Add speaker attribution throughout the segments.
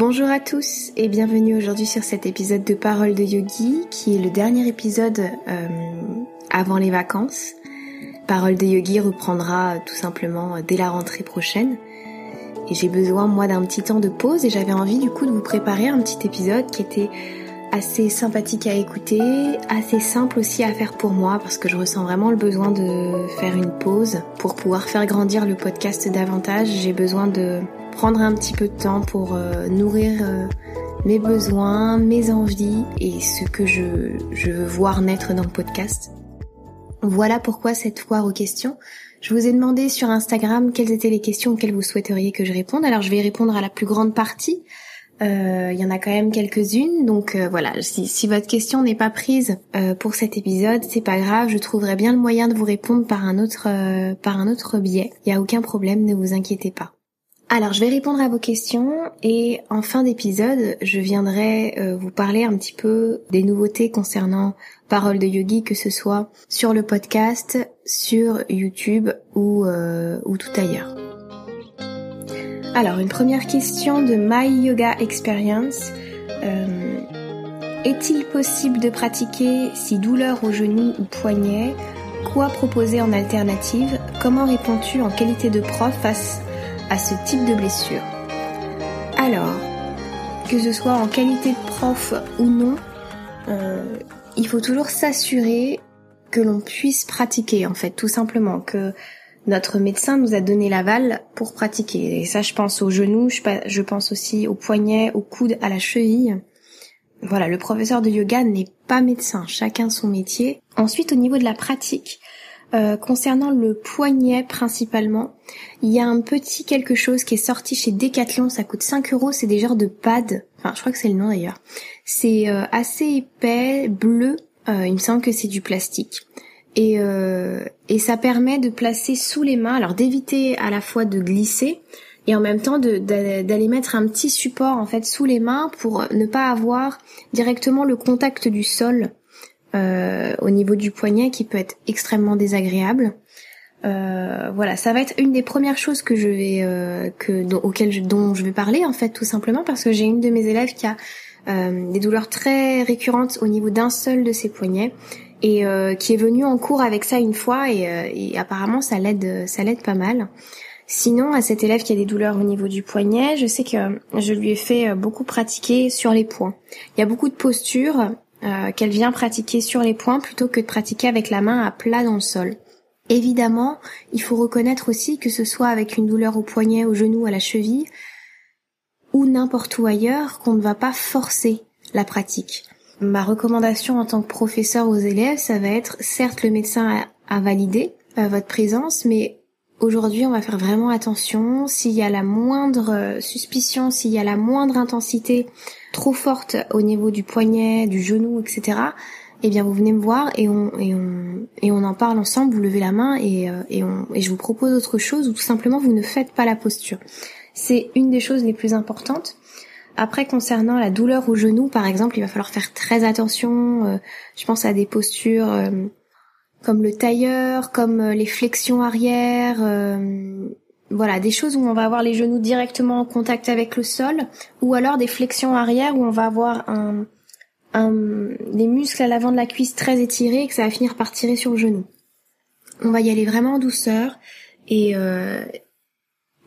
Speaker 1: Bonjour à tous et bienvenue aujourd'hui sur cet épisode de Parole de Yogi qui est le dernier épisode euh, avant les vacances. Parole de Yogi reprendra tout simplement dès la rentrée prochaine. Et j'ai besoin moi d'un petit temps de pause et j'avais envie du coup de vous préparer un petit épisode qui était assez sympathique à écouter, assez simple aussi à faire pour moi parce que je ressens vraiment le besoin de faire une pause pour pouvoir faire grandir le podcast davantage. J'ai besoin de prendre un petit peu de temps pour euh, nourrir euh, mes besoins, mes envies et ce que je, je veux voir naître dans le podcast. Voilà pourquoi cette foire aux questions. Je vous ai demandé sur Instagram quelles étaient les questions auxquelles vous souhaiteriez que je réponde. Alors je vais répondre à la plus grande partie. Euh, il y en a quand même quelques-unes, donc voilà. Si, si, votre question n'est pas prise pour cet épisode, c'est pas grave. Je trouverai bien le moyen de vous répondre par un autre par un autre biais. Il y a aucun problème, ne vous inquiétez pas. Alors, je vais répondre à vos questions et en fin d'épisode, je viendrai euh, vous parler un petit peu des nouveautés concernant Parole de Yogi, que ce soit sur le podcast, sur YouTube ou, euh, ou tout ailleurs. Alors, une première question de My Yoga Experience. Euh, est-il possible de pratiquer si douleur au genou ou poignet? Quoi proposer en alternative? Comment réponds-tu en qualité de prof face à ce type de blessure. Alors, que ce soit en qualité de prof ou non, euh, il faut toujours s'assurer que l'on puisse pratiquer en fait, tout simplement, que notre médecin nous a donné l'aval pour pratiquer. Et ça, je pense au genou, je pense aussi au poignet, au coude, à la cheville. Voilà, le professeur de yoga n'est pas médecin, chacun son métier. Ensuite, au niveau de la pratique, euh, concernant le poignet principalement, il y a un petit quelque chose qui est sorti chez Decathlon, ça coûte 5 euros, c'est des genres de pads, enfin je crois que c'est le nom d'ailleurs. C'est euh, assez épais, bleu, euh, il me semble que c'est du plastique. Et, et ça permet de placer sous les mains, alors d'éviter à la fois de glisser et en même temps d'aller mettre un petit support en fait sous les mains pour ne pas avoir directement le contact du sol euh, au niveau du poignet qui peut être extrêmement désagréable. Euh, voilà, ça va être une des premières choses que je vais euh, que dont, auxquelles je, dont je vais parler en fait tout simplement parce que j'ai une de mes élèves qui a des douleurs très récurrentes au niveau d'un seul de ses poignets et qui est venue en cours avec ça une fois et, et apparemment ça l'aide ça l'aide pas mal. Sinon, à cet élève qui a des douleurs au niveau du poignet, je sais que je lui ai fait beaucoup pratiquer sur les points. Il y a beaucoup de postures euh, qu'elle vient pratiquer sur les points plutôt que de pratiquer avec la main à plat dans le sol. Évidemment, il faut reconnaître aussi que ce soit avec une douleur au poignet, au genou, à la cheville, ou n'importe où ailleurs, qu'on ne va pas forcer la pratique. Ma recommandation en tant que professeur aux élèves, ça va être certes le médecin a, validé euh, votre présence, mais Aujourd'hui, on va faire vraiment attention. S'il y a la moindre euh, suspicion, s'il y a la moindre intensité trop forte au niveau du poignet, du genou, etc., eh bien, vous venez me voir et on, et on, et on en parle ensemble. Vous levez la main et, euh, et, on, et je vous propose autre chose ou tout simplement vous ne faites pas la posture. C'est une des choses les plus importantes. Après, concernant la douleur au genou, par exemple, il va falloir faire très attention. Euh, je pense à des postures comme le tailleur, comme euh, les flexions arrière, euh, voilà, des choses où on va avoir les genoux directement en contact avec le sol, ou alors des flexions arrière où on va avoir des muscles à l'avant de la cuisse très étirés et que ça va finir par tirer sur le genou. On va y aller vraiment en douceur et euh,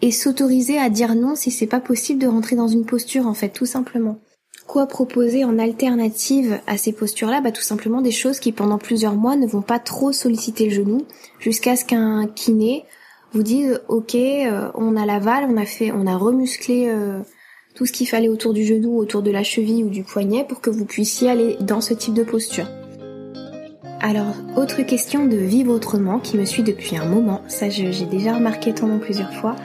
Speaker 1: et s'autoriser à dire non si c'est pas possible de rentrer dans une posture en fait, tout simplement. Quoi proposer en alternative à ces postures-là? Bah, Tout simplement des choses qui pendant plusieurs mois ne vont pas trop solliciter le genou jusqu'à ce qu'un kiné vous dise ok euh, on a l'aval, on a fait, on a remusclé euh, tout ce qu'il fallait autour du genou, autour de la cheville ou du poignet pour que vous puissiez aller dans ce type de posture. Alors, autre question de vivre autrement qui me suit depuis un moment, ça j'ai déjà remarqué ton nom plusieurs fois.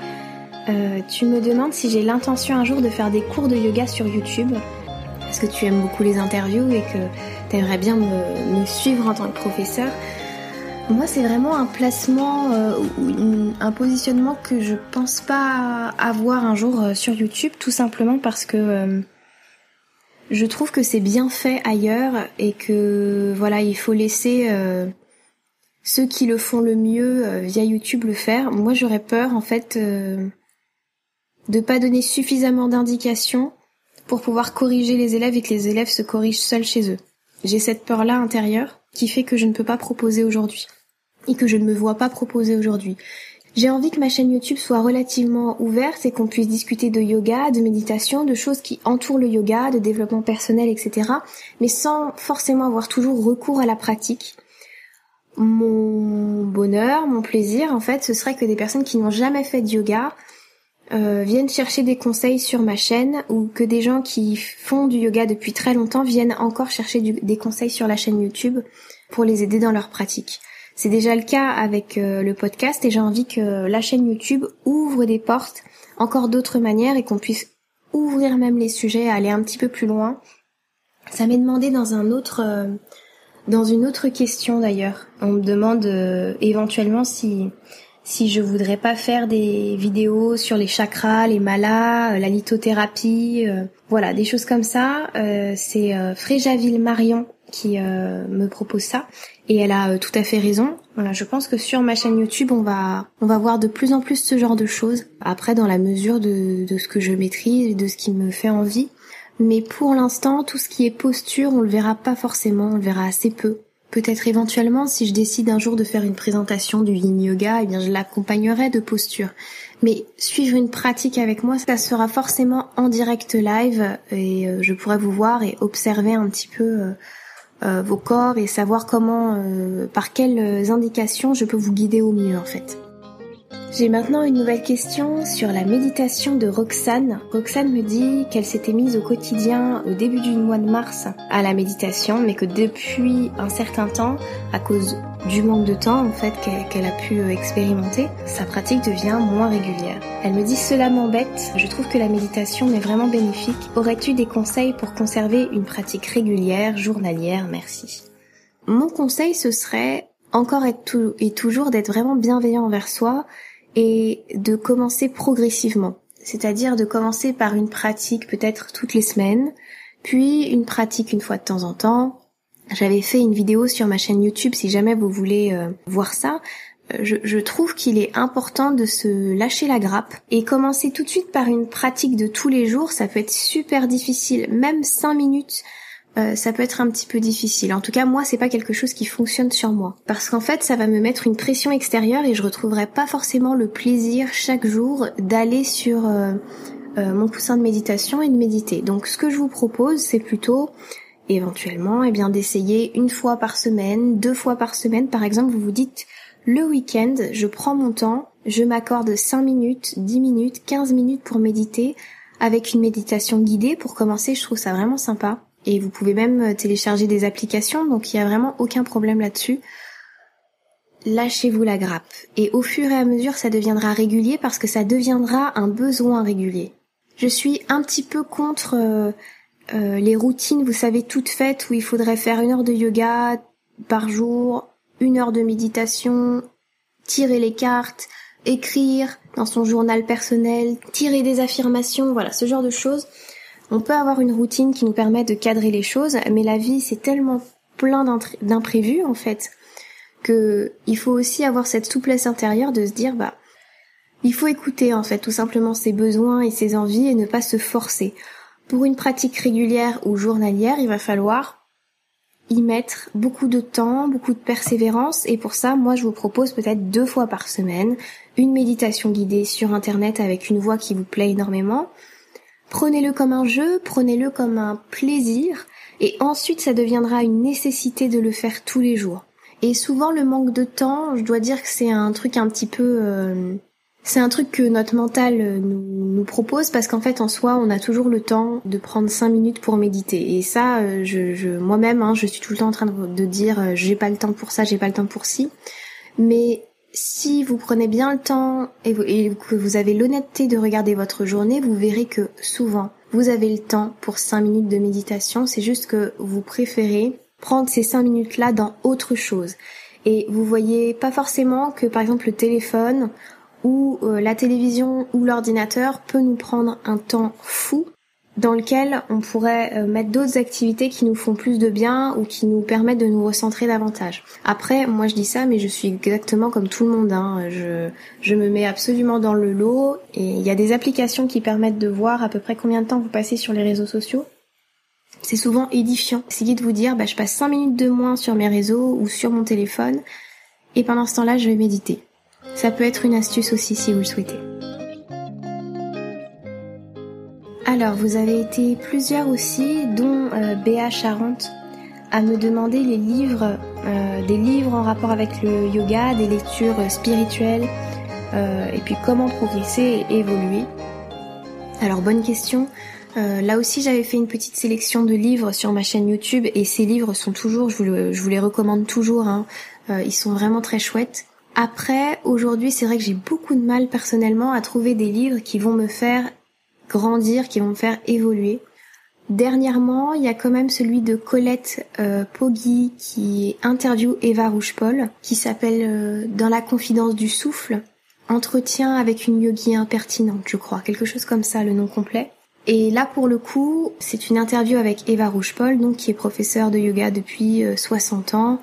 Speaker 1: Euh, tu me demandes si j'ai l'intention un jour de faire des cours de yoga sur YouTube parce que tu aimes beaucoup les interviews et que tu aimerais bien me, suivre en tant que professeur? Moi, c'est vraiment un placement euh, un positionnement que je pense pas avoir un jour euh, sur YouTube, tout simplement parce que euh, je trouve que c'est bien fait ailleurs et que voilà, il faut laisser ceux qui le font le mieux via YouTube le faire. Moi, j'aurais peur en fait de pas donner suffisamment d'indications pour pouvoir corriger les élèves et que les élèves se corrigent seuls chez eux. J'ai cette peur-là intérieure qui fait que je ne peux pas proposer aujourd'hui et que je ne me vois pas proposer aujourd'hui. J'ai envie que ma chaîne YouTube soit relativement ouverte et qu'on puisse discuter de yoga, de méditation, de choses qui entourent le yoga, de développement personnel, etc. Mais sans forcément avoir toujours recours à la pratique. Mon bonheur, mon plaisir, en fait, ce serait que des personnes qui n'ont jamais fait de yoga euh, viennent chercher des conseils sur ma chaîne ou que des gens qui font du yoga depuis très longtemps viennent encore chercher des conseils sur la chaîne YouTube pour les aider dans leur pratique. C'est déjà le cas avec euh, le podcast et j'ai envie que la chaîne YouTube ouvre des portes encore d'autres manières et qu'on puisse ouvrir même les sujets, aller un petit peu plus loin. Ça m'est demandé dans un autre euh, dans une autre question d'ailleurs. On me demande éventuellement si si je voudrais pas faire des vidéos sur les chakras, les malas, la lithothérapie, voilà, des choses comme ça. c'est Fréjaville Marion qui me propose ça et elle a euh, tout à fait raison. Voilà, je pense que sur ma chaîne YouTube, on va on va voir de plus en plus ce genre de choses. Après, dans la mesure de, de ce que je maîtrise et de ce qui me fait envie. Mais pour l'instant, tout ce qui est posture, on le verra pas forcément, on le verra assez peu. Peut-être éventuellement, si je décide un jour de faire une présentation du Yin Yoga, eh bien je l'accompagnerai de posture. Mais suivre une pratique avec moi, ça sera forcément en direct live et euh, je pourrai vous voir et observer un petit peu euh, euh, vos corps et savoir comment, par quelles indications je peux vous guider au mieux en fait. J'ai maintenant une nouvelle question sur la méditation de Roxane. Roxane me dit qu'elle s'était mise au quotidien au début du mois de mars à la méditation, mais que depuis un certain temps, à cause du manque de temps en fait qu'elle a pu euh, expérimenter, sa pratique devient moins régulière. Elle me dit cela m'embête, je trouve que la méditation est vraiment bénéfique. Aurais-tu des conseils pour conserver une pratique régulière, journalière? Merci. Mon conseil ce serait encore et toujours d'être vraiment bienveillant envers soi et de commencer progressivement. C'est-à-dire de commencer par une pratique peut-être toutes les semaines, puis une pratique une fois de temps en temps, j'avais fait une vidéo sur ma chaîne YouTube si jamais vous voulez euh, voir ça. Euh, je, je trouve qu'il est important de se lâcher la grappe et commencer tout de suite par une pratique de tous les jours. Ça peut être super difficile, même 5 minutes. Euh, ça peut être un petit peu difficile. En tout cas, moi, c'est pas quelque chose qui fonctionne sur moi. Parce qu'en fait, ça va me mettre une pression extérieure et je retrouverai pas forcément le plaisir chaque jour d'aller sur mon coussin de méditation et de méditer. Donc, ce que je vous propose, c'est plutôt éventuellement eh bien d'essayer une fois par semaine, deux fois par semaine par exemple, vous vous dites le week-end, je prends mon temps, je m'accorde 5 minutes, 10 minutes, 15 minutes pour méditer avec une méditation guidée pour commencer, je trouve ça vraiment sympa et vous pouvez même télécharger des applications donc il n'y a vraiment aucun problème là-dessus. Lâchez-vous la grappe et au fur et à mesure ça deviendra régulier parce que ça deviendra un besoin régulier. Je suis un petit peu contre euh, euh, les routines, vous savez, toutes faites où il faudrait faire une heure de yoga par jour, une heure de méditation, tirer les cartes, écrire dans son journal personnel, tirer des affirmations, voilà, ce genre de choses. On peut avoir une routine qui nous permet de cadrer les choses, mais la vie c'est tellement plein d'imprévus en fait que il faut aussi avoir cette souplesse intérieure de se dire bah il faut écouter en fait tout simplement ses besoins et ses envies et ne pas se forcer. Pour une pratique régulière ou journalière, il va falloir y mettre beaucoup de temps, beaucoup de persévérance et pour ça, moi je vous propose peut-être deux fois par semaine une méditation guidée sur internet avec une voix qui vous plaît énormément. Prenez-le comme un jeu, prenez-le comme un plaisir et ensuite ça deviendra une nécessité de le faire tous les jours. Et souvent le manque de temps, je dois dire que c'est un truc un petit peu euh, c'est un truc que notre mental euh, nous, propose parce qu'en fait en soi on a toujours le temps de prendre 5 minutes pour méditer et ça euh, je, moi-même hein, je suis tout le temps en train de, dire j'ai pas le temps pour ça j'ai pas le temps pour ci mais si vous prenez bien le temps et, que vous avez l'honnêteté de regarder votre journée vous verrez que souvent vous avez le temps pour 5 minutes de méditation. C'est juste que vous préférez prendre ces 5 minutes là dans autre chose. Et vous voyez pas forcément que par exemple le téléphone ou euh, la télévision ou l'ordinateur peut nous prendre un temps fou, dans lequel on pourrait euh, mettre d'autres activités qui nous font plus de bien ou qui nous permettent de nous recentrer davantage. Après, moi je dis ça, mais je suis exactement comme tout le monde. Hein. Je, je me mets absolument dans le lot et il y a des applications qui permettent de voir à peu près combien de temps vous passez sur les réseaux sociaux. C'est souvent édifiant. Essayez de vous dire, bah, je passe 5 minutes de moins sur mes réseaux ou sur mon téléphone et pendant ce temps-là, je vais méditer. Ça peut être une astuce aussi si vous le souhaitez. Alors, vous avez été plusieurs aussi, dont euh, Béa Charente, à me demander les livres, euh, des livres en rapport avec le yoga, des lectures spirituelles, euh, et puis comment progresser et évoluer. Alors, bonne question. là aussi, j'avais fait une petite sélection de livres sur ma chaîne YouTube, et ces livres sont toujours, je vous, les recommande toujours, hein. ils sont vraiment très chouettes. Après, aujourd'hui, c'est vrai que j'ai beaucoup de mal personnellement à trouver des livres qui vont me faire grandir, qui vont me faire évoluer. Dernièrement, il y a quand même celui de Colette euh, Poggi qui interview Eva Rouge-Paul, qui s'appelle euh, Dans la confidence du souffle, entretien avec une yogi impertinente, je crois, quelque chose comme ça, le nom complet. Et là, pour le coup, c'est une interview avec Eva Rouge-Paul, donc qui est professeure de yoga depuis 60 euh, ans,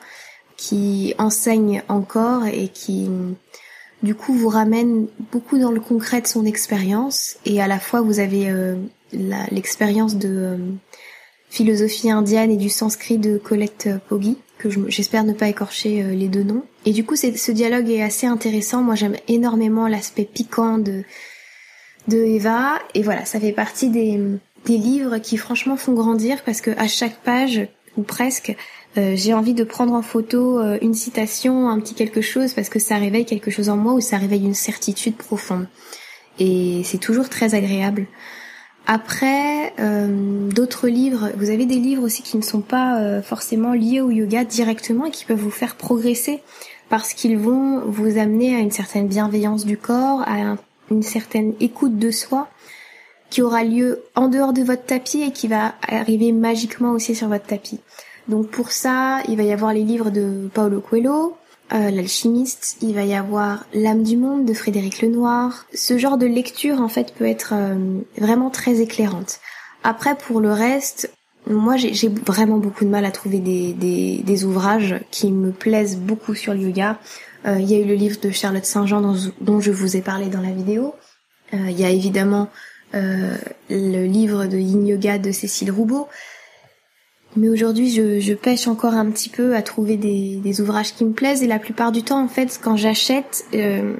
Speaker 1: qui enseigne encore et qui du coup vous ramène beaucoup dans le concret de son expérience et à la fois vous avez euh, l'expérience de euh, philosophie indienne et du sanskrit de Colette Poggi que j'espère ne pas écorcher euh, les deux noms. Et du coup ce dialogue est assez intéressant. Moi j'aime énormément l'aspect piquant de de Eva. Et voilà ça fait partie des des livres qui franchement font grandir parce que à chaque page ou presque euh, j'ai envie de prendre en photo euh, une citation, un petit quelque chose, parce que ça réveille quelque chose en moi ou ça réveille une certitude profonde. Et c'est toujours très agréable. Après, euh, d'autres livres, vous avez des livres aussi qui ne sont pas forcément liés au yoga directement et qui peuvent vous faire progresser parce qu'ils vont vous amener à une certaine bienveillance du corps, à une certaine écoute de soi qui aura lieu en dehors de votre tapis et qui va arriver magiquement aussi sur votre tapis. Donc pour ça, il va y avoir les livres de Paulo Coelho, euh, L'alchimiste, il va y avoir L'âme du monde de Frédéric Lenoir. Ce genre de lecture en fait peut être euh, vraiment très éclairante. Après pour le reste, moi j'ai vraiment beaucoup de mal à trouver des, des, ouvrages qui me plaisent beaucoup sur le yoga. Euh, il y a eu le livre de Charlotte Saint-Jean dont, dont, je vous ai parlé dans la vidéo. il y a évidemment le livre de Yin Yoga de Cécile Roubaud. Mais aujourd'hui, je, je, pêche encore un petit peu à trouver des, des, ouvrages qui me plaisent et la plupart du temps, en fait, quand j'achète, euh,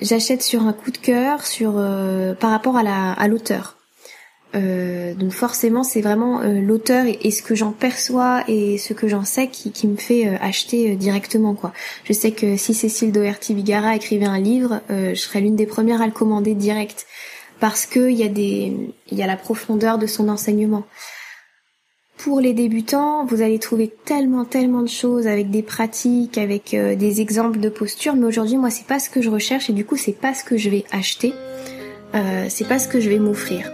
Speaker 1: j'achète sur un coup de cœur, sur euh, par rapport à la à l'auteur. Euh, donc forcément, c'est vraiment euh, l'auteur et, ce que j'en perçois et ce que j'en sais qui, qui me fait euh, acheter directement quoi. Je sais que si Cécile Doherty Bigara écrivait un livre, je serais l'une des premières à le commander direct parce que il y a des y a la profondeur de son enseignement. Pour les débutants, vous allez trouver tellement tellement de choses avec des pratiques, avec euh, des exemples de postures, mais aujourd'hui moi c'est pas ce que je recherche et du coup c'est pas ce que je vais acheter, euh, c'est pas ce que je vais m'offrir.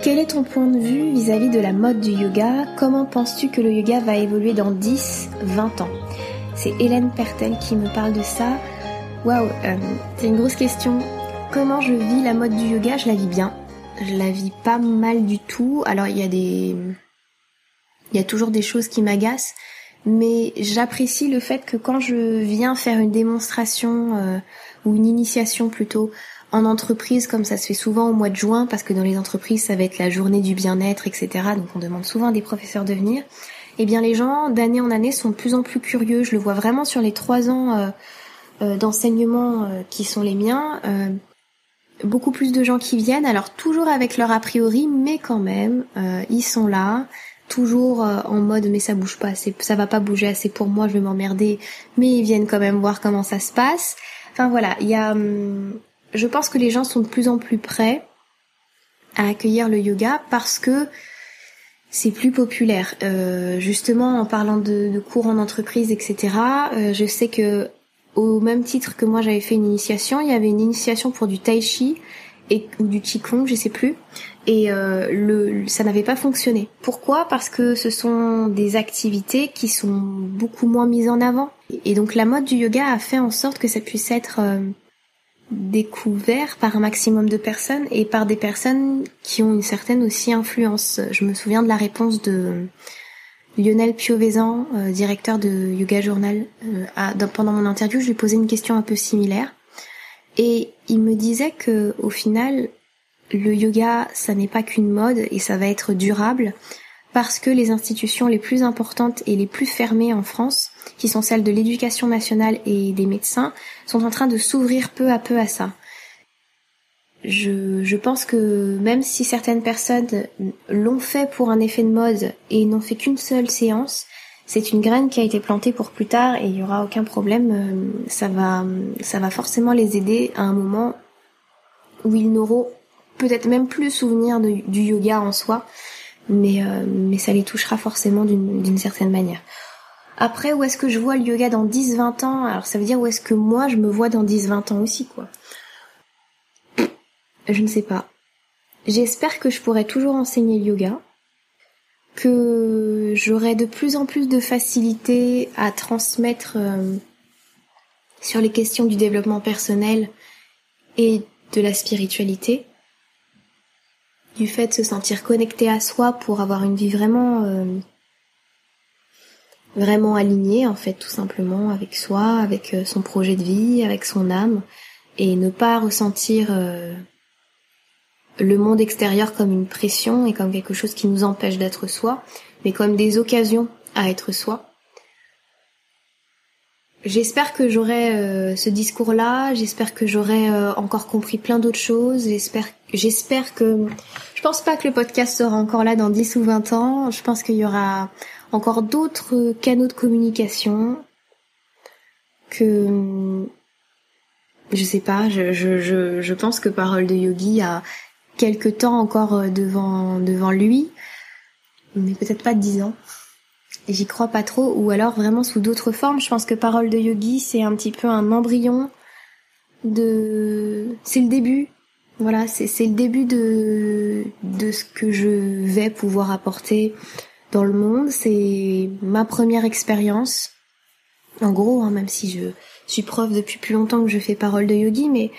Speaker 1: Quel est ton point de vue vis-à-vis de la mode du yoga? Comment penses-tu que le yoga va évoluer dans 10, 20 ans? C'est Hélène Pertel qui me parle de ça. Waouh, euh, c'est une grosse question. Comment je vis la mode du yoga? Je la vis bien je la vis pas mal du tout. Alors il y a des, il y a toujours des choses qui m'agacent, mais j'apprécie le fait que quand je viens faire une démonstration euh, ou une initiation plutôt en entreprise, comme ça se fait souvent au mois de juin, parce que dans les entreprises ça va être la journée du bien-être, etc. Donc on demande souvent à des professeurs de venir. Eh bien les gens d'année en année sont de plus en plus curieux. Je le vois vraiment sur les trois ans euh, euh, d'enseignement qui sont les miens beaucoup plus de gens qui viennent, alors toujours avec leur a priori, mais quand même, euh, ils sont là, toujours euh, en mode mais ça bouge pas ça va pas bouger assez pour moi, je vais m'emmerder, mais ils viennent quand même voir comment ça se passe. Enfin voilà, il y a, hum, je pense que les gens sont de plus en plus prêts à accueillir le yoga parce que c'est plus populaire. Euh, justement, en parlant de, de, cours en entreprise, etc., je sais que au même titre que moi j'avais fait une initiation, il y avait une initiation pour du tai chi et ou du qigong, je sais plus, et euh, le, ça n'avait pas fonctionné. Pourquoi? Parce que ce sont des activités qui sont beaucoup moins mises en avant. Et donc la mode du yoga a fait en sorte que ça puisse être euh, découvert par un maximum de personnes et par des personnes qui ont une certaine aussi influence. Je me souviens de la réponse de Lionel Piovesan, euh, directeur de Yoga Journal. Euh, pendant mon interview, je lui posais une question un peu similaire et il me disait que au final, le yoga, ça n'est pas qu'une mode et ça va être durable parce que les institutions les plus importantes et les plus fermées en France, qui sont celles de l'éducation nationale et des médecins, sont en train de s'ouvrir peu à peu à ça. Je, pense que même si certaines personnes l'ont fait pour un effet de mode et n'ont fait qu'une seule séance, c'est une graine qui a été plantée pour plus tard et il y aura aucun problème. Euh, ça va, ça va forcément les aider à un moment où ils n'auront peut-être même plus souvenir du yoga en soi, mais, euh, mais ça les touchera forcément d'une certaine manière. Après, où est-ce que je vois le yoga dans 10-20 ans? Alors ça veut dire où est-ce que moi je me vois dans 10-20 ans aussi, quoi. Je ne sais pas. J'espère que je pourrai toujours enseigner le yoga, que j'aurai de plus en plus de facilité à transmettre euh, sur les questions du développement personnel et de la spiritualité, du fait de se sentir connecté à soi pour avoir une vie vraiment euh, vraiment alignée en fait tout simplement avec soi, avec euh, son projet de vie, avec son âme et ne pas ressentir le monde extérieur comme une pression et comme quelque chose qui nous empêche d'être soi, mais comme des occasions à être soi. J'espère que j'aurai euh, ce discours-là, j'espère que j'aurai euh, encore compris plein d'autres choses, j'espère j'espère que je pense pas que le podcast sera encore là dans 10 ou 20 ans, je pense qu'il y aura encore d'autres canaux de communication que je sais pas, je, je, je, je pense que Parole de Yogi a quelques temps encore euh, devant devant lui, mais peut-être pas 10 ans j'y crois pas trop, ou alors vraiment sous d'autres formes. Je pense que Parole de Yogi, c'est un petit peu un embryon de... C'est le début. Voilà, c'est le début de, de ce que je vais pouvoir apporter dans le monde. C'est ma première expérience. En gros, hein, même si je suis prof depuis plus longtemps que je fais Parole de Yogi, mais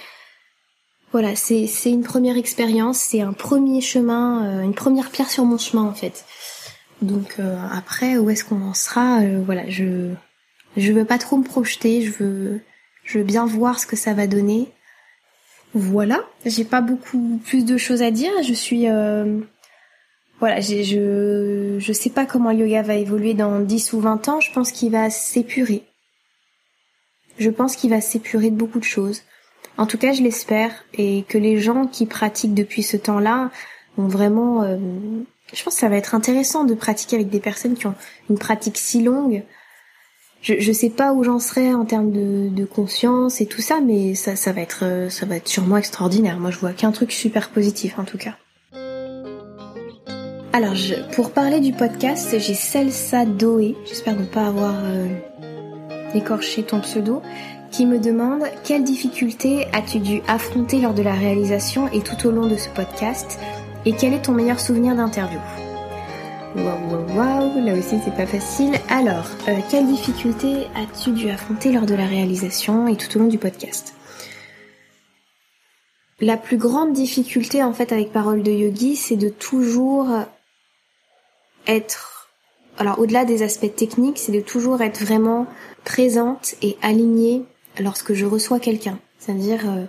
Speaker 1: voilà, c'est une première expérience, c'est un premier chemin, euh, une première pierre sur mon chemin en fait. Donc euh, après, où est-ce qu'on en sera euh, Voilà, je je veux pas trop me projeter. Je veux je veux bien voir ce que ça va donner. Voilà, j'ai pas beaucoup plus de choses à dire. Je suis euh, voilà, je je sais pas comment le yoga va évoluer dans 10 ou 20 ans. Je pense qu'il va s'épurer. Je pense qu'il va s'épurer de beaucoup de choses. En tout cas, je l'espère et que les gens qui pratiquent depuis ce temps-là ont vraiment je pense que ça va être intéressant de pratiquer avec des personnes qui ont une pratique si longue. Je, je sais pas où j'en serai en termes de, de, conscience et tout ça, mais ça, ça va être, euh, ça va être sûrement extraordinaire. Moi, je vois qu'un truc super positif en tout cas. Alors, je, pour parler du podcast, j'ai Celsa Doé, j'espère ne pas avoir euh, écorché ton pseudo, qui me demande quelles difficultés as-tu dû affronter lors de la réalisation et tout au long de ce podcast et quel est ton meilleur souvenir d'interview Waouh, waouh, waouh, là aussi c'est pas facile. Alors, euh, quelles difficultés as-tu dû affronter lors de la réalisation et tout au long du podcast? La plus grande difficulté en fait avec Parole de Yogi, c'est de toujours être... Alors au-delà des aspects techniques, c'est de toujours être vraiment présente et alignée lorsque je reçois quelqu'un. C'est-à-dire... Euh,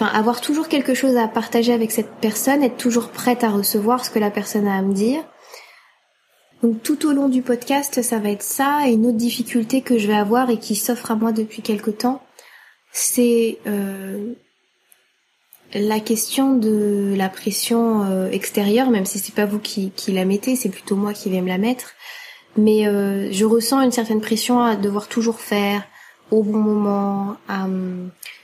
Speaker 1: avoir toujours quelque chose à partager avec cette personne, être toujours prête à recevoir ce que la personne a à me dire. Donc tout au long du podcast, ça va être ça. Et une autre difficulté que je vais avoir et qui s'offre à moi depuis quelque temps, c'est euh, la question de la pression euh, extérieure, même si c'est pas vous qui, la mettez, c'est plutôt moi qui vais me la mettre. Mais je ressens une certaine pression à devoir toujours faire au bon moment, à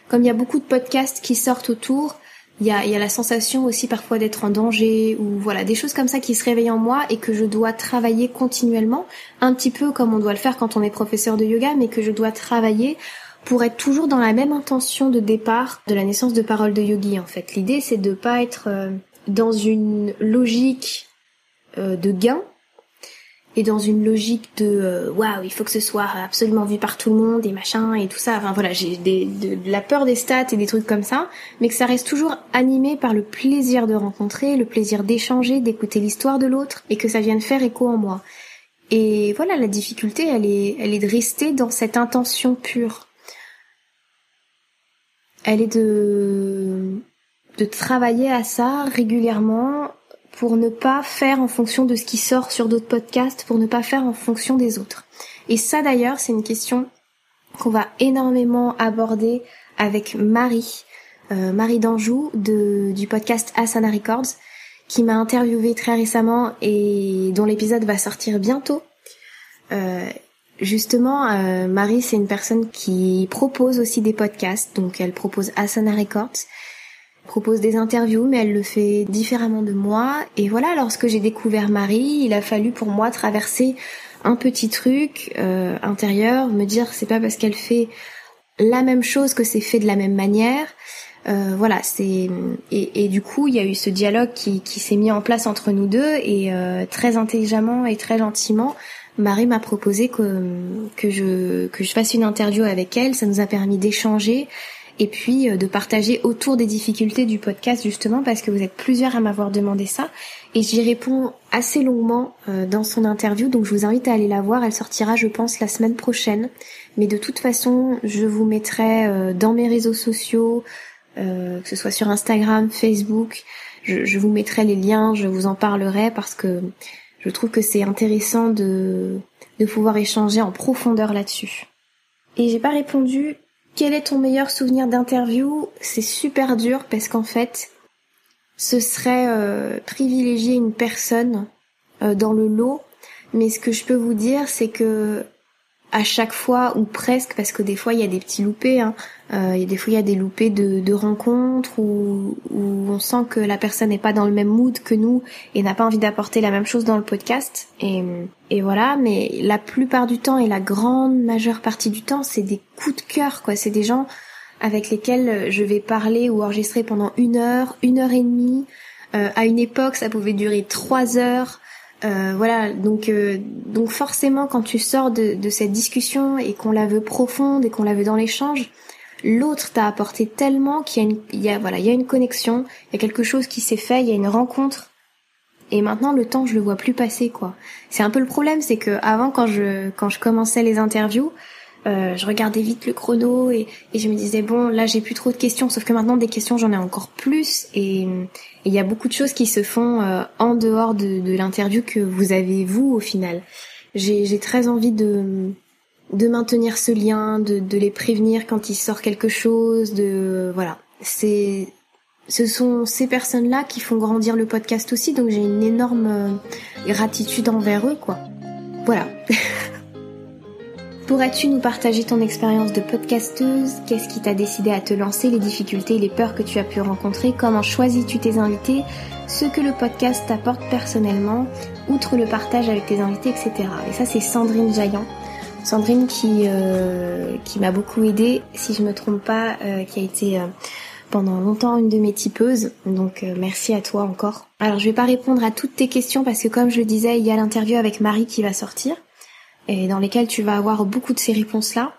Speaker 1: comme il y a beaucoup de podcasts qui sortent autour, il y a, y a la sensation aussi parfois d'être en danger ou voilà des choses comme ça qui se réveillent en moi et que je dois travailler continuellement, un petit peu comme on doit le faire quand on est professeur de yoga, mais que je dois travailler pour être toujours dans la même intention de départ de la naissance de parole de yogi en fait. L'idée c'est de pas être euh, dans une logique euh, de gain et dans une logique de euh, waouh, il faut que ce soit absolument vu par tout le monde et machin et tout ça. Enfin voilà, j'ai de, de, la peur des stats et des trucs comme ça, mais que ça reste toujours animé par le plaisir de rencontrer, le plaisir d'échanger, d'écouter l'histoire de l'autre et que ça vienne faire écho en moi. Et voilà, la difficulté, elle est, elle est de rester dans cette intention pure. Elle est de, de travailler à ça régulièrement pour ne pas faire en fonction de ce qui sort sur d'autres podcasts, pour ne pas faire en fonction des autres. Et ça d'ailleurs, c'est une question qu'on va énormément aborder avec Marie, euh, Marie d'Anjou du podcast Asana Records, qui m'a interviewé très récemment et dont l'épisode va sortir bientôt. Euh, justement, euh, Marie, c'est une personne qui propose aussi des podcasts, donc elle propose Asana Records propose des interviews, mais elle le fait différemment de moi. Et voilà, lorsque j'ai découvert Marie, il a fallu pour moi traverser un petit truc euh, intérieur, me dire c'est pas parce qu'elle fait la même chose que c'est fait de la même manière. Euh, voilà, c'est et, du coup il y a eu ce dialogue qui, s'est mis en place entre nous deux et euh, très intelligemment et très gentiment, Marie m'a proposé que je fasse une interview avec elle. Ça nous a permis d'échanger et puis euh, de partager autour des difficultés du podcast justement parce que vous êtes plusieurs à m'avoir demandé ça. Et j'y réponds assez longuement euh, dans son interview. Donc je vous invite à aller la voir, elle sortira je pense la semaine prochaine. Mais de toute façon je vous mettrai euh, dans mes réseaux sociaux que ce soit sur Instagram, Facebook, je, je, vous mettrai les liens, je vous en parlerai parce que je trouve que c'est intéressant de, de pouvoir échanger en profondeur là-dessus. Et j'ai pas répondu quel est ton meilleur souvenir d'interview? C'est super dur parce qu'en fait, ce serait euh, privilégier une personne euh, dans le lot. Mais ce que je peux vous dire, c'est que à chaque fois ou presque parce que des fois il y a des petits loupés hein. euh, des fois il y a des loupés de, rencontres où, on sent que la personne n'est pas dans le même mood que nous et n'a pas envie d'apporter la même chose dans le podcast. Et, et voilà mais la plupart du temps et la grande majeure partie du temps c'est des coups de cœur quoi. C'est des gens avec lesquels je vais parler ou enregistrer pendant une heure une heure et demie. Euh, à une époque ça pouvait durer trois heures euh, voilà, donc euh, donc forcément quand tu sors de, de cette discussion et qu'on la veut profonde et qu'on la veut dans l'échange, l'autre t'a apporté tellement qu'il y a une il y a voilà il y a une connexion, il y a quelque chose qui s'est fait, il y a une rencontre. Et maintenant le temps je le vois plus passer quoi. C'est un peu le problème, c'est que avant quand je quand je commençais les interviews, euh, je regardais vite le chrono et, et je me disais bon là j'ai plus trop de questions sauf que maintenant des questions j'en ai encore plus et il y a beaucoup de choses qui se font euh, en dehors de, de l'interview que vous avez vous au final. J'ai très envie de de maintenir ce lien, de, de les prévenir quand il sort quelque chose, de voilà. C'est ce sont ces personnes-là qui font grandir le podcast aussi, donc j'ai une énorme euh, gratitude envers eux, quoi. Voilà. Pourrais-tu nous partager ton expérience de podcasteuse? Qu'est-ce qui t'a décidé à te lancer? Les difficultés les peurs que tu as pu rencontrer? Comment choisis-tu tes invités? Ce que le podcast t'apporte personnellement, outre le partage avec tes invités, etc. Et ça, c'est Sandrine Jaillant. Sandrine qui, euh, qui m'a beaucoup aidée, si je me trompe pas, euh, qui a été euh, pendant longtemps une de mes tipeuses. Donc merci à toi encore. Alors je vais pas répondre à toutes tes questions parce que comme je le disais, il y a l'interview avec Marie qui va sortir et dans lesquelles tu vas avoir beaucoup de ces réponses-là.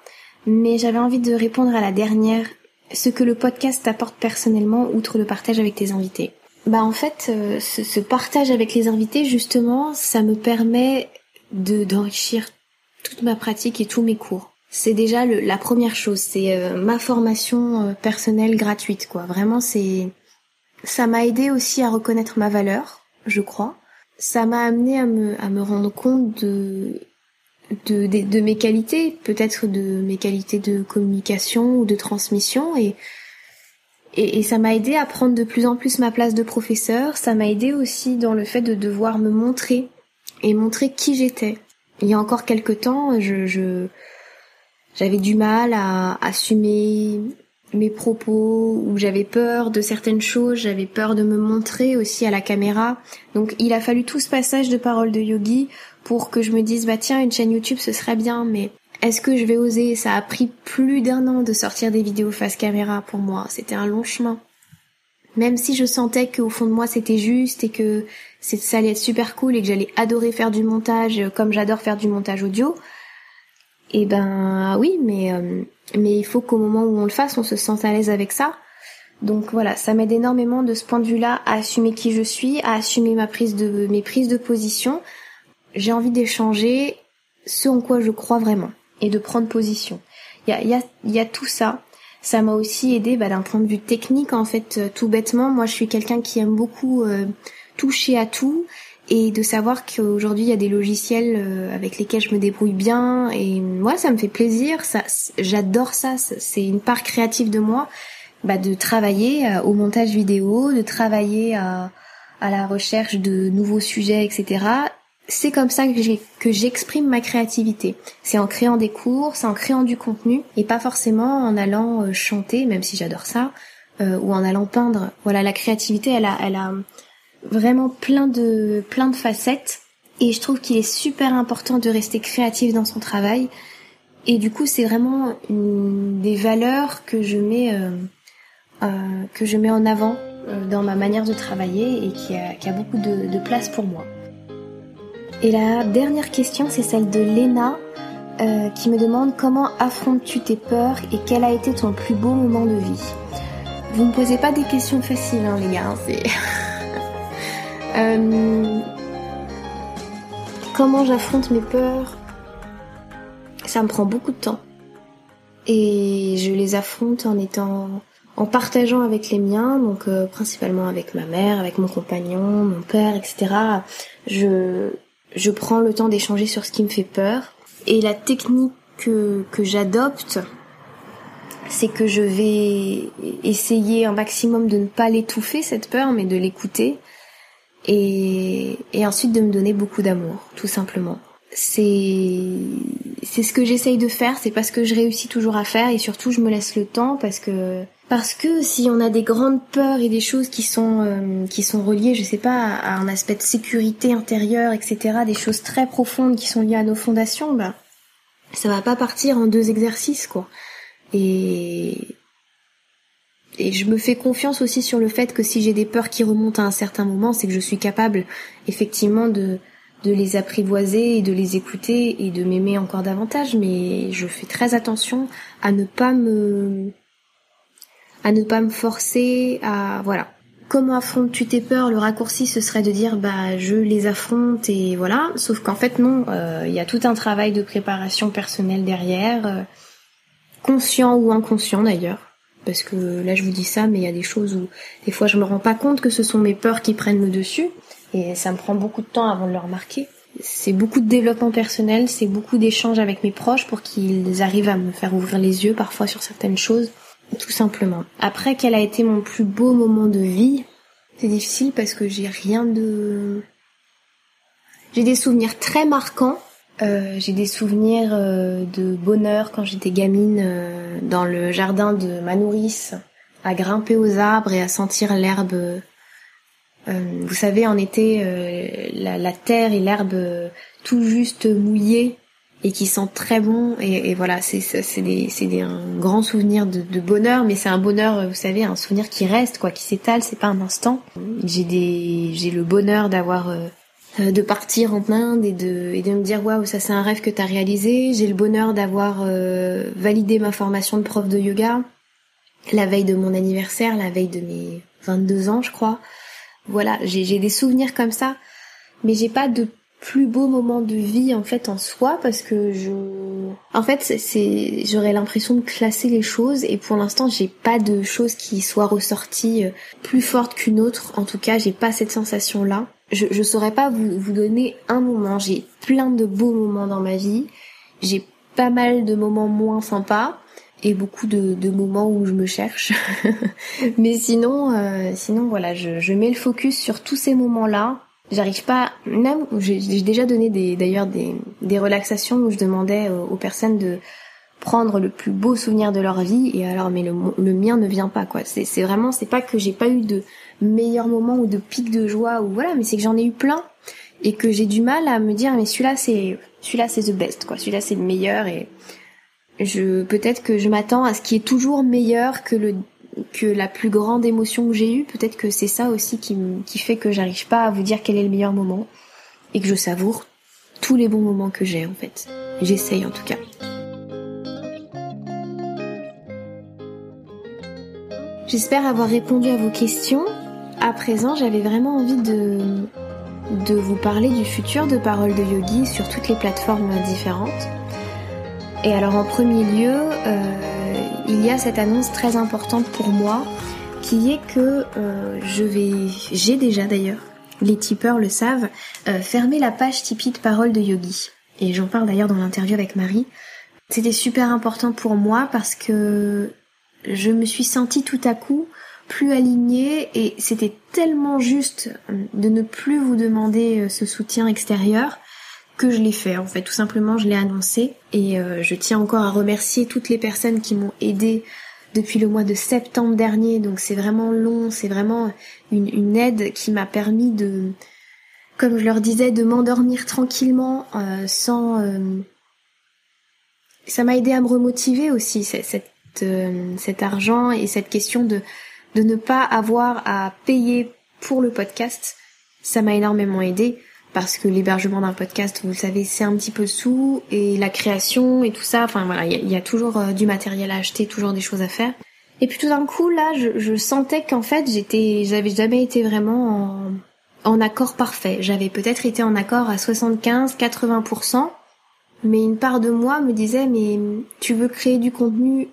Speaker 1: Mais j'avais envie de répondre à la dernière, ce que le podcast t'apporte personnellement, outre le partage avec tes invités. Bah en fait, euh, ce, partage avec les invités, justement, ça me permet de d'enrichir toute ma pratique et tous mes cours. C'est déjà le, la première chose, c'est euh, ma formation euh, personnelle gratuite, quoi. Vraiment, c'est ça m'a aidé aussi à reconnaître ma valeur, je crois. Ça m'a amené à me à me rendre compte de de, mes qualités, peut-être de mes qualités de communication ou de transmission et et, ça m'a aidé à prendre de plus en plus ma place de professeur. Ça m'a aidé aussi dans le fait de devoir me montrer et montrer qui j'étais. Il y a encore quelque temps, je, je j'avais du mal à assumer mes propos ou j'avais peur de certaines choses, j'avais peur de me montrer aussi à la caméra. Donc il a fallu tout ce passage de parole de yogi pour que je me dise bah tiens une chaîne YouTube ce serait bien mais est-ce que je vais oser? Ça a pris plus d'un an de sortir des vidéos face caméra pour moi, c'était un long chemin. Même si je sentais qu'au fond de moi c'était juste et que ça allait être super cool et que j'allais adorer faire du montage comme j'adore faire du montage audio, eh ben oui, mais euh, mais il faut qu'au moment où on le fasse, on se sente à l'aise avec ça. Donc voilà, ça m'aide énormément de ce point de vue-là à assumer qui je suis, à assumer ma prise de mes prises de position. J'ai envie d'échanger ce en quoi je crois vraiment et de prendre position. Il y a, y, a, y a tout ça. Ça m'a aussi aidé bah, d'un point de vue technique en fait, euh, tout bêtement. Moi, je suis quelqu'un qui aime beaucoup euh, toucher à tout et de savoir qu'aujourd'hui il y a des logiciels euh, avec lesquels je me débrouille bien et moi ça me fait plaisir. Ça, j'adore ça. C'est une part créative de moi, bah, de travailler au montage vidéo, de travailler à, à la recherche de nouveaux sujets, etc c'est comme ça que j'exprime ma créativité. C'est en créant des cours, c'est en créant du contenu et pas forcément en allant euh, chanter, même si j'adore ça, euh, ou en allant peindre. Voilà, la créativité, elle a, elle a vraiment plein de, plein de facettes et je trouve qu'il est super important de rester créatif dans son travail. Et du coup, c'est vraiment une des valeurs que je mets, euh, euh que je mets en avant dans ma manière de travailler et qui a, qui a beaucoup de, de place pour moi. Et la dernière question, c'est celle de Léna, euh, qui me demande comment affrontes-tu tes peurs et quel a été ton plus beau moment de vie? Vous me posez pas des questions faciles, hein, les gars. Hein, c'est euh, comment j'affronte mes peurs? Ça me prend beaucoup de temps et je les affronte en étant en partageant avec les miens, donc euh, principalement avec ma mère, avec mon compagnon, mon père, etc. Je je prends le temps d'échanger sur ce qui me fait peur. Et la technique que, que j'adopte, c'est que je vais essayer un maximum de ne pas l'étouffer, cette peur, mais de l'écouter. Et, et ensuite de me donner beaucoup d'amour, tout simplement. C'est, c'est ce que j'essaye de faire, c'est parce que je réussis toujours à faire et surtout je me laisse le temps parce que parce que si on a des grandes peurs et des choses qui sont euh, qui sont reliées, je sais pas, à un aspect de sécurité intérieure, etc., des choses très profondes qui sont liées à nos fondations, bah ça va pas partir en deux exercices, quoi. Et et je me fais confiance aussi sur le fait que si j'ai des peurs qui remontent à un certain moment, c'est que je suis capable effectivement de de les apprivoiser et de les écouter et de m'aimer encore davantage, mais je fais très attention à ne pas me à ne pas me forcer à voilà. Comment affrontes-tu tes peurs Le raccourci ce serait de dire bah je les affronte et voilà. Sauf qu'en fait non, euh, il y a tout un travail de préparation personnelle derrière, euh, conscient ou inconscient d'ailleurs. Parce que là je vous dis ça, mais il y a des choses où des fois je me rends pas compte que ce sont mes peurs qui prennent le dessus et ça me prend beaucoup de temps avant de le remarquer. C'est beaucoup de développement personnel, c'est beaucoup d'échanges avec mes proches pour qu'ils arrivent à me faire ouvrir les yeux parfois sur certaines choses tout simplement. Après, quel a été mon plus beau moment de vie C'est difficile parce que j'ai rien de... J'ai des souvenirs très marquants. Euh, j'ai des souvenirs euh, de bonheur quand j'étais gamine euh, dans le jardin de ma nourrice, à grimper aux arbres et à sentir l'herbe. vous savez, en été, la, la, terre et l'herbe tout juste mouillées et qui sent très bon. Et, et voilà c'est un grand souvenir de, de bonheur mais c'est un bonheur vous savez un souvenir qui reste quoi qui s'étale c'est pas un instant. J'ai des j'ai le bonheur d'avoir euh, euh, de partir en Inde et de et de me dire waouh ça c'est un rêve que t'as réalisé. J'ai le bonheur d'avoir euh, validé ma formation de prof de yoga la veille de mon anniversaire la veille de mes 22 ans je crois. Voilà j'ai des souvenirs comme ça mais j'ai pas de plus beau moment de vie en fait en soi parce que je en fait c'est j'aurais l'impression de classer les choses et pour l'instant j'ai pas de choses qui soient ressorties euh, plus fortes qu'une autre. En tout cas j'ai pas cette sensation là je, je saurais pas vous, vous donner un moment. J'ai plein de beaux moments dans ma vie. J'ai pas mal de moments moins sympas et beaucoup de, de moments où je me cherche. Mais sinon euh, sinon voilà je, je mets le focus sur tous ces moments là J'arrive pas, même, j'ai déjà donné des, d'ailleurs des, des relaxations où je demandais aux, personnes de prendre le plus beau souvenir de leur vie et alors mais le, le mien ne vient pas quoi. C'est, c'est vraiment, c'est pas que j'ai pas eu de meilleurs moments ou de pics de joie ou voilà, mais c'est que j'en ai eu plein et que j'ai du mal à me dire mais celui-là c'est, celui-là c'est the best quoi, celui-là c'est le meilleur et je, peut-être que je m'attends à ce qui est toujours meilleur que le que la plus grande émotion que j'ai eue, peut-être que c'est ça aussi qui, qui fait que j'arrive pas à vous dire quel est le meilleur moment et que je savoure tous les bons moments que j'ai en fait. J'essaye en tout cas. J'espère avoir répondu à vos questions. À présent, j'avais vraiment envie de, de vous parler du futur de Parole de Yogi sur toutes les plateformes différentes. Et alors en premier lieu, euh, il y a cette annonce très importante pour moi qui est que euh, je vais, j'ai déjà d'ailleurs, les tipeurs le savent, euh, fermer la page Tipeee de Parole de Yogi. Et j'en parle d'ailleurs dans l'interview avec Marie. C'était super important pour moi parce que je me suis sentie tout à coup plus alignée et c'était tellement juste euh, de ne plus vous demander euh, ce soutien extérieur que je l'ai fait en fait. Tout simplement je l'ai annoncé et euh, je tiens encore à remercier toutes les personnes qui m'ont aidé depuis le mois de septembre dernier. Donc c'est vraiment long c'est vraiment une, aide qui m'a permis de comme je leur disais de m'endormir tranquillement sans ça m'a aidé à me remotiver aussi cette euh, cet argent et cette question de, de ne pas avoir à payer pour le podcast, ça m'a énormément aidé parce que l'hébergement d'un podcast, vous le savez, c'est un petit peu sous et la création et tout ça. Enfin voilà, il y, a toujours euh, du matériel à acheter, toujours des choses à faire. Et puis tout d'un coup, là, je, sentais qu'en fait, j'étais, j'avais jamais été vraiment en, en accord parfait. J'avais peut-être été en accord à 75-80%, mais une part de moi me disait, mais tu veux créer du contenu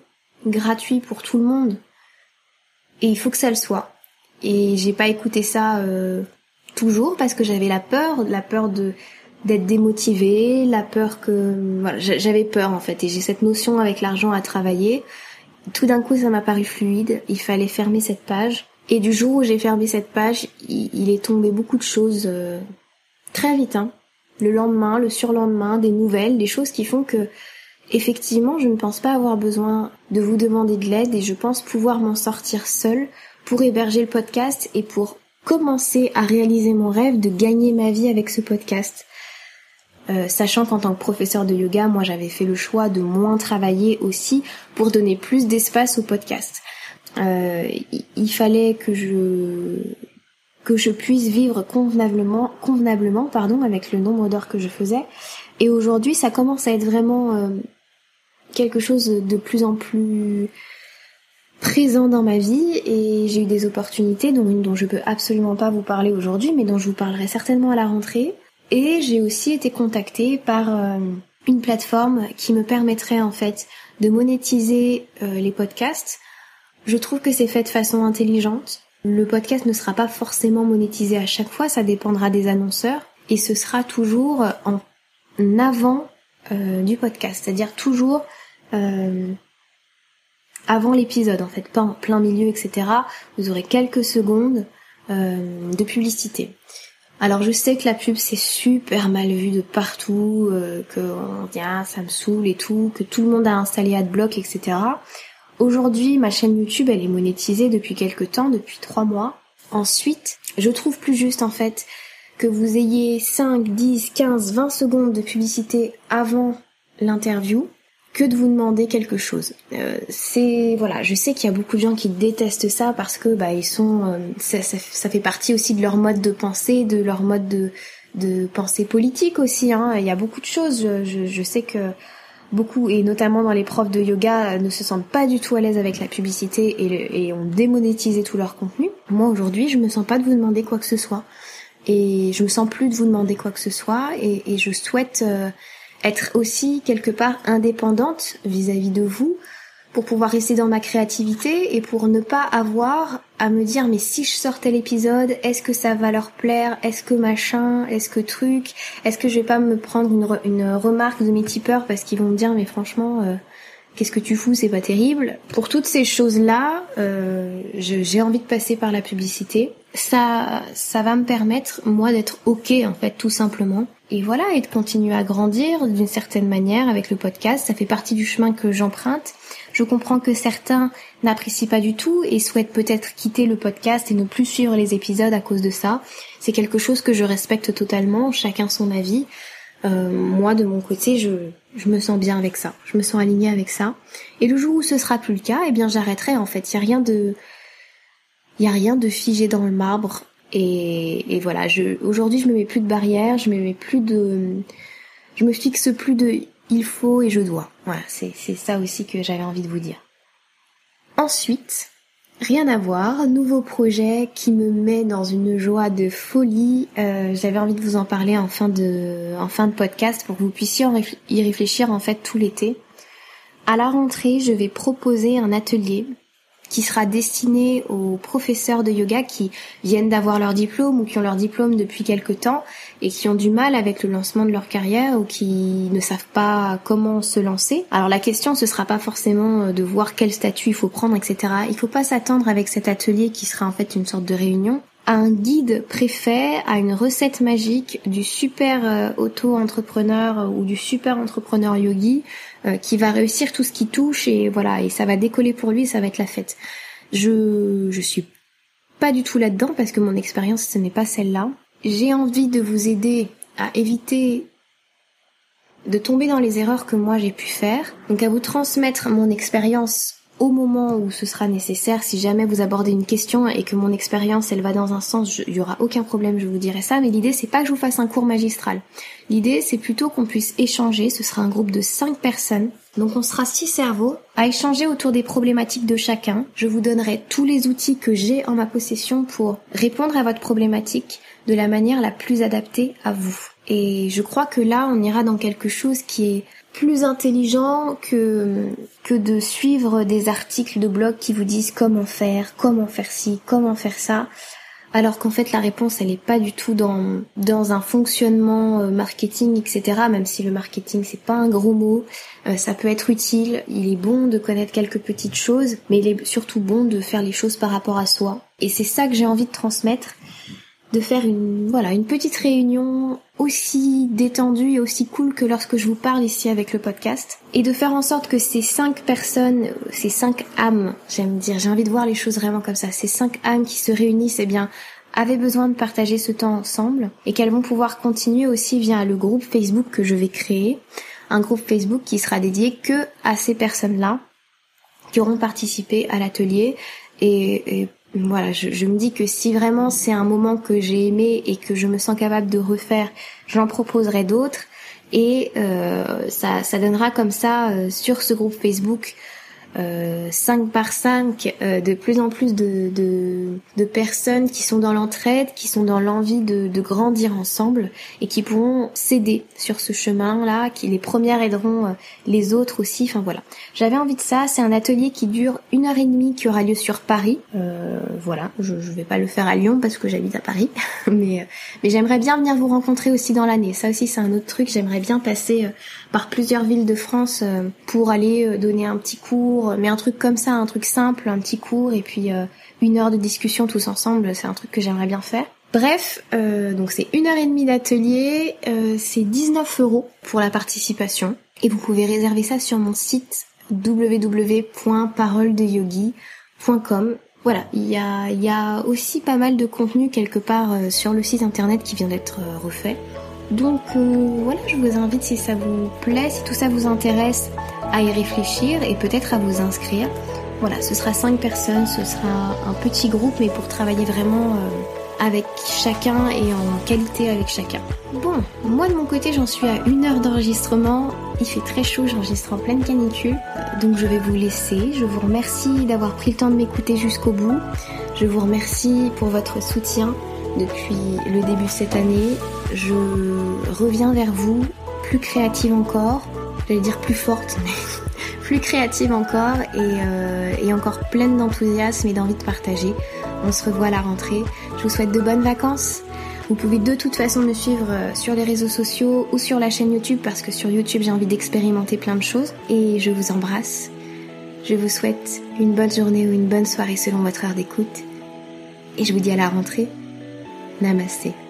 Speaker 1: gratuit pour tout le monde? Et il faut que ça le soit. Et j'ai pas écouté ça euh, toujours parce que j'avais la peur, la peur de d'être démotivée, la peur que voilà, j'avais peur en fait et j'ai cette notion avec l'argent à travailler. Tout d'un coup, ça m'a paru fluide, il fallait fermer cette page et du jour où j'ai fermé cette page, il, est tombé beaucoup de choses euh, très vite hein. Le lendemain, le surlendemain, des nouvelles, des choses qui font que Effectivement, je ne pense pas avoir besoin de vous demander de l'aide et je pense pouvoir m'en sortir seule pour héberger le podcast et pour commencer à réaliser mon rêve de gagner ma vie avec ce podcast. Euh, sachant qu'en tant que professeur de yoga, moi j'avais fait le choix de moins travailler aussi pour donner plus d'espace au podcast. Euh, il fallait que je que je puisse vivre convenablement, convenablement pardon, avec le nombre d'heures que je faisais. Et aujourd'hui, ça commence à être vraiment euh, quelque chose de plus en plus présent dans ma vie et j'ai eu des opportunités dont dont je peux absolument pas vous parler aujourd'hui mais dont je vous parlerai certainement à la rentrée et j'ai aussi été contactée par euh, une plateforme qui me permettrait en fait de monétiser euh, les podcasts. Je trouve que c'est fait de façon intelligente. Le podcast ne sera pas forcément monétisé à chaque fois, ça dépendra des annonceurs et ce sera toujours en avant euh, du podcast, c'est-à-dire toujours euh, avant l'épisode en fait, pas en plein milieu, etc. Vous aurez quelques secondes euh, de publicité. Alors je sais que la pub c'est super mal vu de partout, euh, que on dit ah, ça me saoule et tout, que tout le monde a installé AdBlock, etc. Aujourd'hui, ma chaîne YouTube elle est monétisée depuis quelques temps, depuis trois mois. Ensuite, je trouve plus juste en fait que vous ayez 5, 10, 15, 20 secondes de publicité avant l'interview que de vous demander quelque chose. Euh, c'est voilà, je sais qu'il y a beaucoup de gens qui détestent ça parce que bah ils sont, euh, ça, fait partie aussi de leur mode de pensée, de leur mode de de pensée politique aussi. Hein. Il y a beaucoup de choses. Je, je, sais que beaucoup et notamment dans les profs de yoga ne se sentent pas du tout à l'aise avec la publicité et, ont démonétisé tout leur contenu. Moi aujourd'hui, je me sens pas de vous demander quoi que ce soit et je me sens plus de vous demander quoi que ce soit et, je souhaite euh, être aussi quelque part indépendante vis-à-vis de vous pour pouvoir rester dans ma créativité et pour ne pas avoir à me dire mais si je sors tel épisode, est-ce que ça va leur plaire, est-ce que machin, est-ce que truc, est-ce que je vais pas me prendre une, une remarque de mes tipeurs parce qu'ils vont me dire mais franchement euh, qu'est-ce que tu fous, c'est pas terrible. Pour toutes ces choses-là, euh, j'ai envie de passer par la publicité. Ça, ça va me permettre moi d'être ok en fait tout simplement et voilà, et de continuer à grandir d'une certaine manière avec le podcast. Ça fait partie du chemin que j'emprunte. Je comprends que certains n'apprécient pas du tout et souhaitent peut-être quitter le podcast et ne plus suivre les épisodes à cause de ça. C'est quelque chose que je respecte totalement, chacun son avis. Euh, moi, de mon côté, je, je me sens bien avec ça. Je me sens alignée avec ça. Et le jour où ce sera plus le cas, eh bien, j'arrêterai. En fait, il a rien de, y a rien de figé dans le marbre. Et, voilà. Aujourd'hui, je me mets plus de barrières. Je me mets plus de, je me fixe plus de il faut et je dois. Voilà. C'est, c'est ça aussi que j'avais envie de vous dire. Ensuite, Rien à voir, nouveau projet qui me met dans une joie de folie. Euh, J'avais envie de vous en parler en fin de, en fin de podcast pour que vous puissiez y réfléchir en fait tout l'été. À la rentrée, je vais proposer un atelier qui sera destiné aux professeurs de yoga qui viennent d'avoir leur diplôme ou qui ont leur diplôme depuis quelque temps et qui ont du mal avec le lancement de leur carrière ou qui ne savent pas comment se lancer. Alors la question ce sera pas forcément de voir quel statut il faut prendre, etc. Il faut pas s'attendre avec cet atelier qui sera en fait une sorte de réunion à un guide préfet, à une recette magique du super euh, auto-entrepreneur ou du super entrepreneur yogi euh, qui va réussir tout ce qui touche et voilà et ça va décoller pour lui, ça va être la fête. Je je suis pas du tout là-dedans parce que mon expérience ce n'est pas celle-là. J'ai envie de vous aider à éviter de tomber dans les erreurs que moi j'ai pu faire, donc à vous transmettre mon expérience au moment où ce sera nécessaire, si jamais vous abordez une question et que mon expérience elle va dans un sens, il y aura aucun problème, je vous dirai ça, mais l'idée c'est pas que je vous fasse un cours magistral. L'idée c'est plutôt qu'on puisse échanger, ce sera un groupe de 5 personnes, donc on sera six cerveaux à échanger autour des problématiques de chacun. Je vous donnerai tous les outils que j'ai en ma possession pour répondre à votre problématique de la manière la plus adaptée à vous. Et je crois que là, on ira dans quelque chose qui est plus intelligent que, que de suivre des articles de blog qui vous disent comment faire, comment faire ci, comment faire ça. Alors qu'en fait la réponse elle est pas du tout dans dans un fonctionnement euh, marketing etc. Même si le marketing c'est pas un gros mot, euh, ça peut être utile. Il est bon de connaître quelques petites choses, mais il est surtout bon de faire les choses par rapport à soi. Et c'est ça que j'ai envie de transmettre de faire une voilà une petite réunion aussi détendue et aussi cool que lorsque je vous parle ici avec le podcast et de faire en sorte que ces cinq personnes, ces cinq âmes, j'aime dire, j'ai envie de voir les choses vraiment comme ça, ces cinq âmes qui se réunissent, eh bien avaient besoin de partager ce temps ensemble et qu'elles vont pouvoir continuer aussi via le groupe Facebook que je vais créer, un groupe Facebook qui sera dédié que à ces personnes-là qui auront participé à l'atelier et, et voilà, je, me dis que si vraiment c'est un moment que j'ai aimé et que je me sens capable de refaire, j'en proposerai d'autres. Et euh, ça, ça donnera comme ça euh, sur ce groupe Facebook euh, 5 par 5 euh, de plus en plus de, de, de, personnes qui sont dans l'entraide, qui sont dans l'envie de, de, grandir ensemble et qui pourront s'aider sur ce chemin-là, qui les premières aideront euh, les autres aussi. Enfin voilà. J'avais envie de ça. C'est un atelier qui dure une heure et demie qui aura lieu sur Paris. Euh, voilà. Je, je vais pas le faire à Lyon parce que j'habite à Paris, mais mais j'aimerais bien venir vous rencontrer aussi dans l'année. Ça aussi c'est un autre truc. J'aimerais bien passer par plusieurs villes de France pour aller donner un petit cours mais un truc comme ça, un truc simple, un petit cours et puis euh, une heure de discussion tous ensemble, c'est un truc que j'aimerais bien faire. Bref, euh, donc c'est une heure et demie d'atelier, euh, c'est 19 euros pour la participation et vous pouvez réserver ça sur mon site www.paroledeyogi.com. Voilà, il y a, y a aussi pas mal de contenu quelque part sur le site internet qui vient d'être refait. Donc voilà, je vous invite si ça vous plaît, si tout ça vous intéresse, à y réfléchir et peut-être à vous inscrire. Voilà, ce sera cinq personnes, ce sera un petit groupe, mais pour travailler vraiment euh, avec chacun et en qualité avec chacun. Bon, moi de mon côté, j'en suis à une heure d'enregistrement. Il fait très chaud, j'enregistre en pleine canicule, donc je vais vous laisser. Je vous remercie d'avoir pris le temps de m'écouter jusqu'au bout. Je vous remercie pour votre soutien depuis le début de cette année. Je reviens vers vous plus créative encore, j'allais dire plus forte, plus créative encore et, euh, et encore pleine d'enthousiasme et d'envie de partager. On se revoit à la rentrée. Je vous souhaite de bonnes vacances. Vous pouvez de toute façon me suivre euh, sur les réseaux sociaux ou sur la chaîne YouTube parce que sur YouTube j'ai envie d'expérimenter plein de choses. Et je vous embrasse. Je vous souhaite une bonne journée ou une bonne soirée selon votre heure d'écoute. Et je vous dis à la rentrée. Namaste.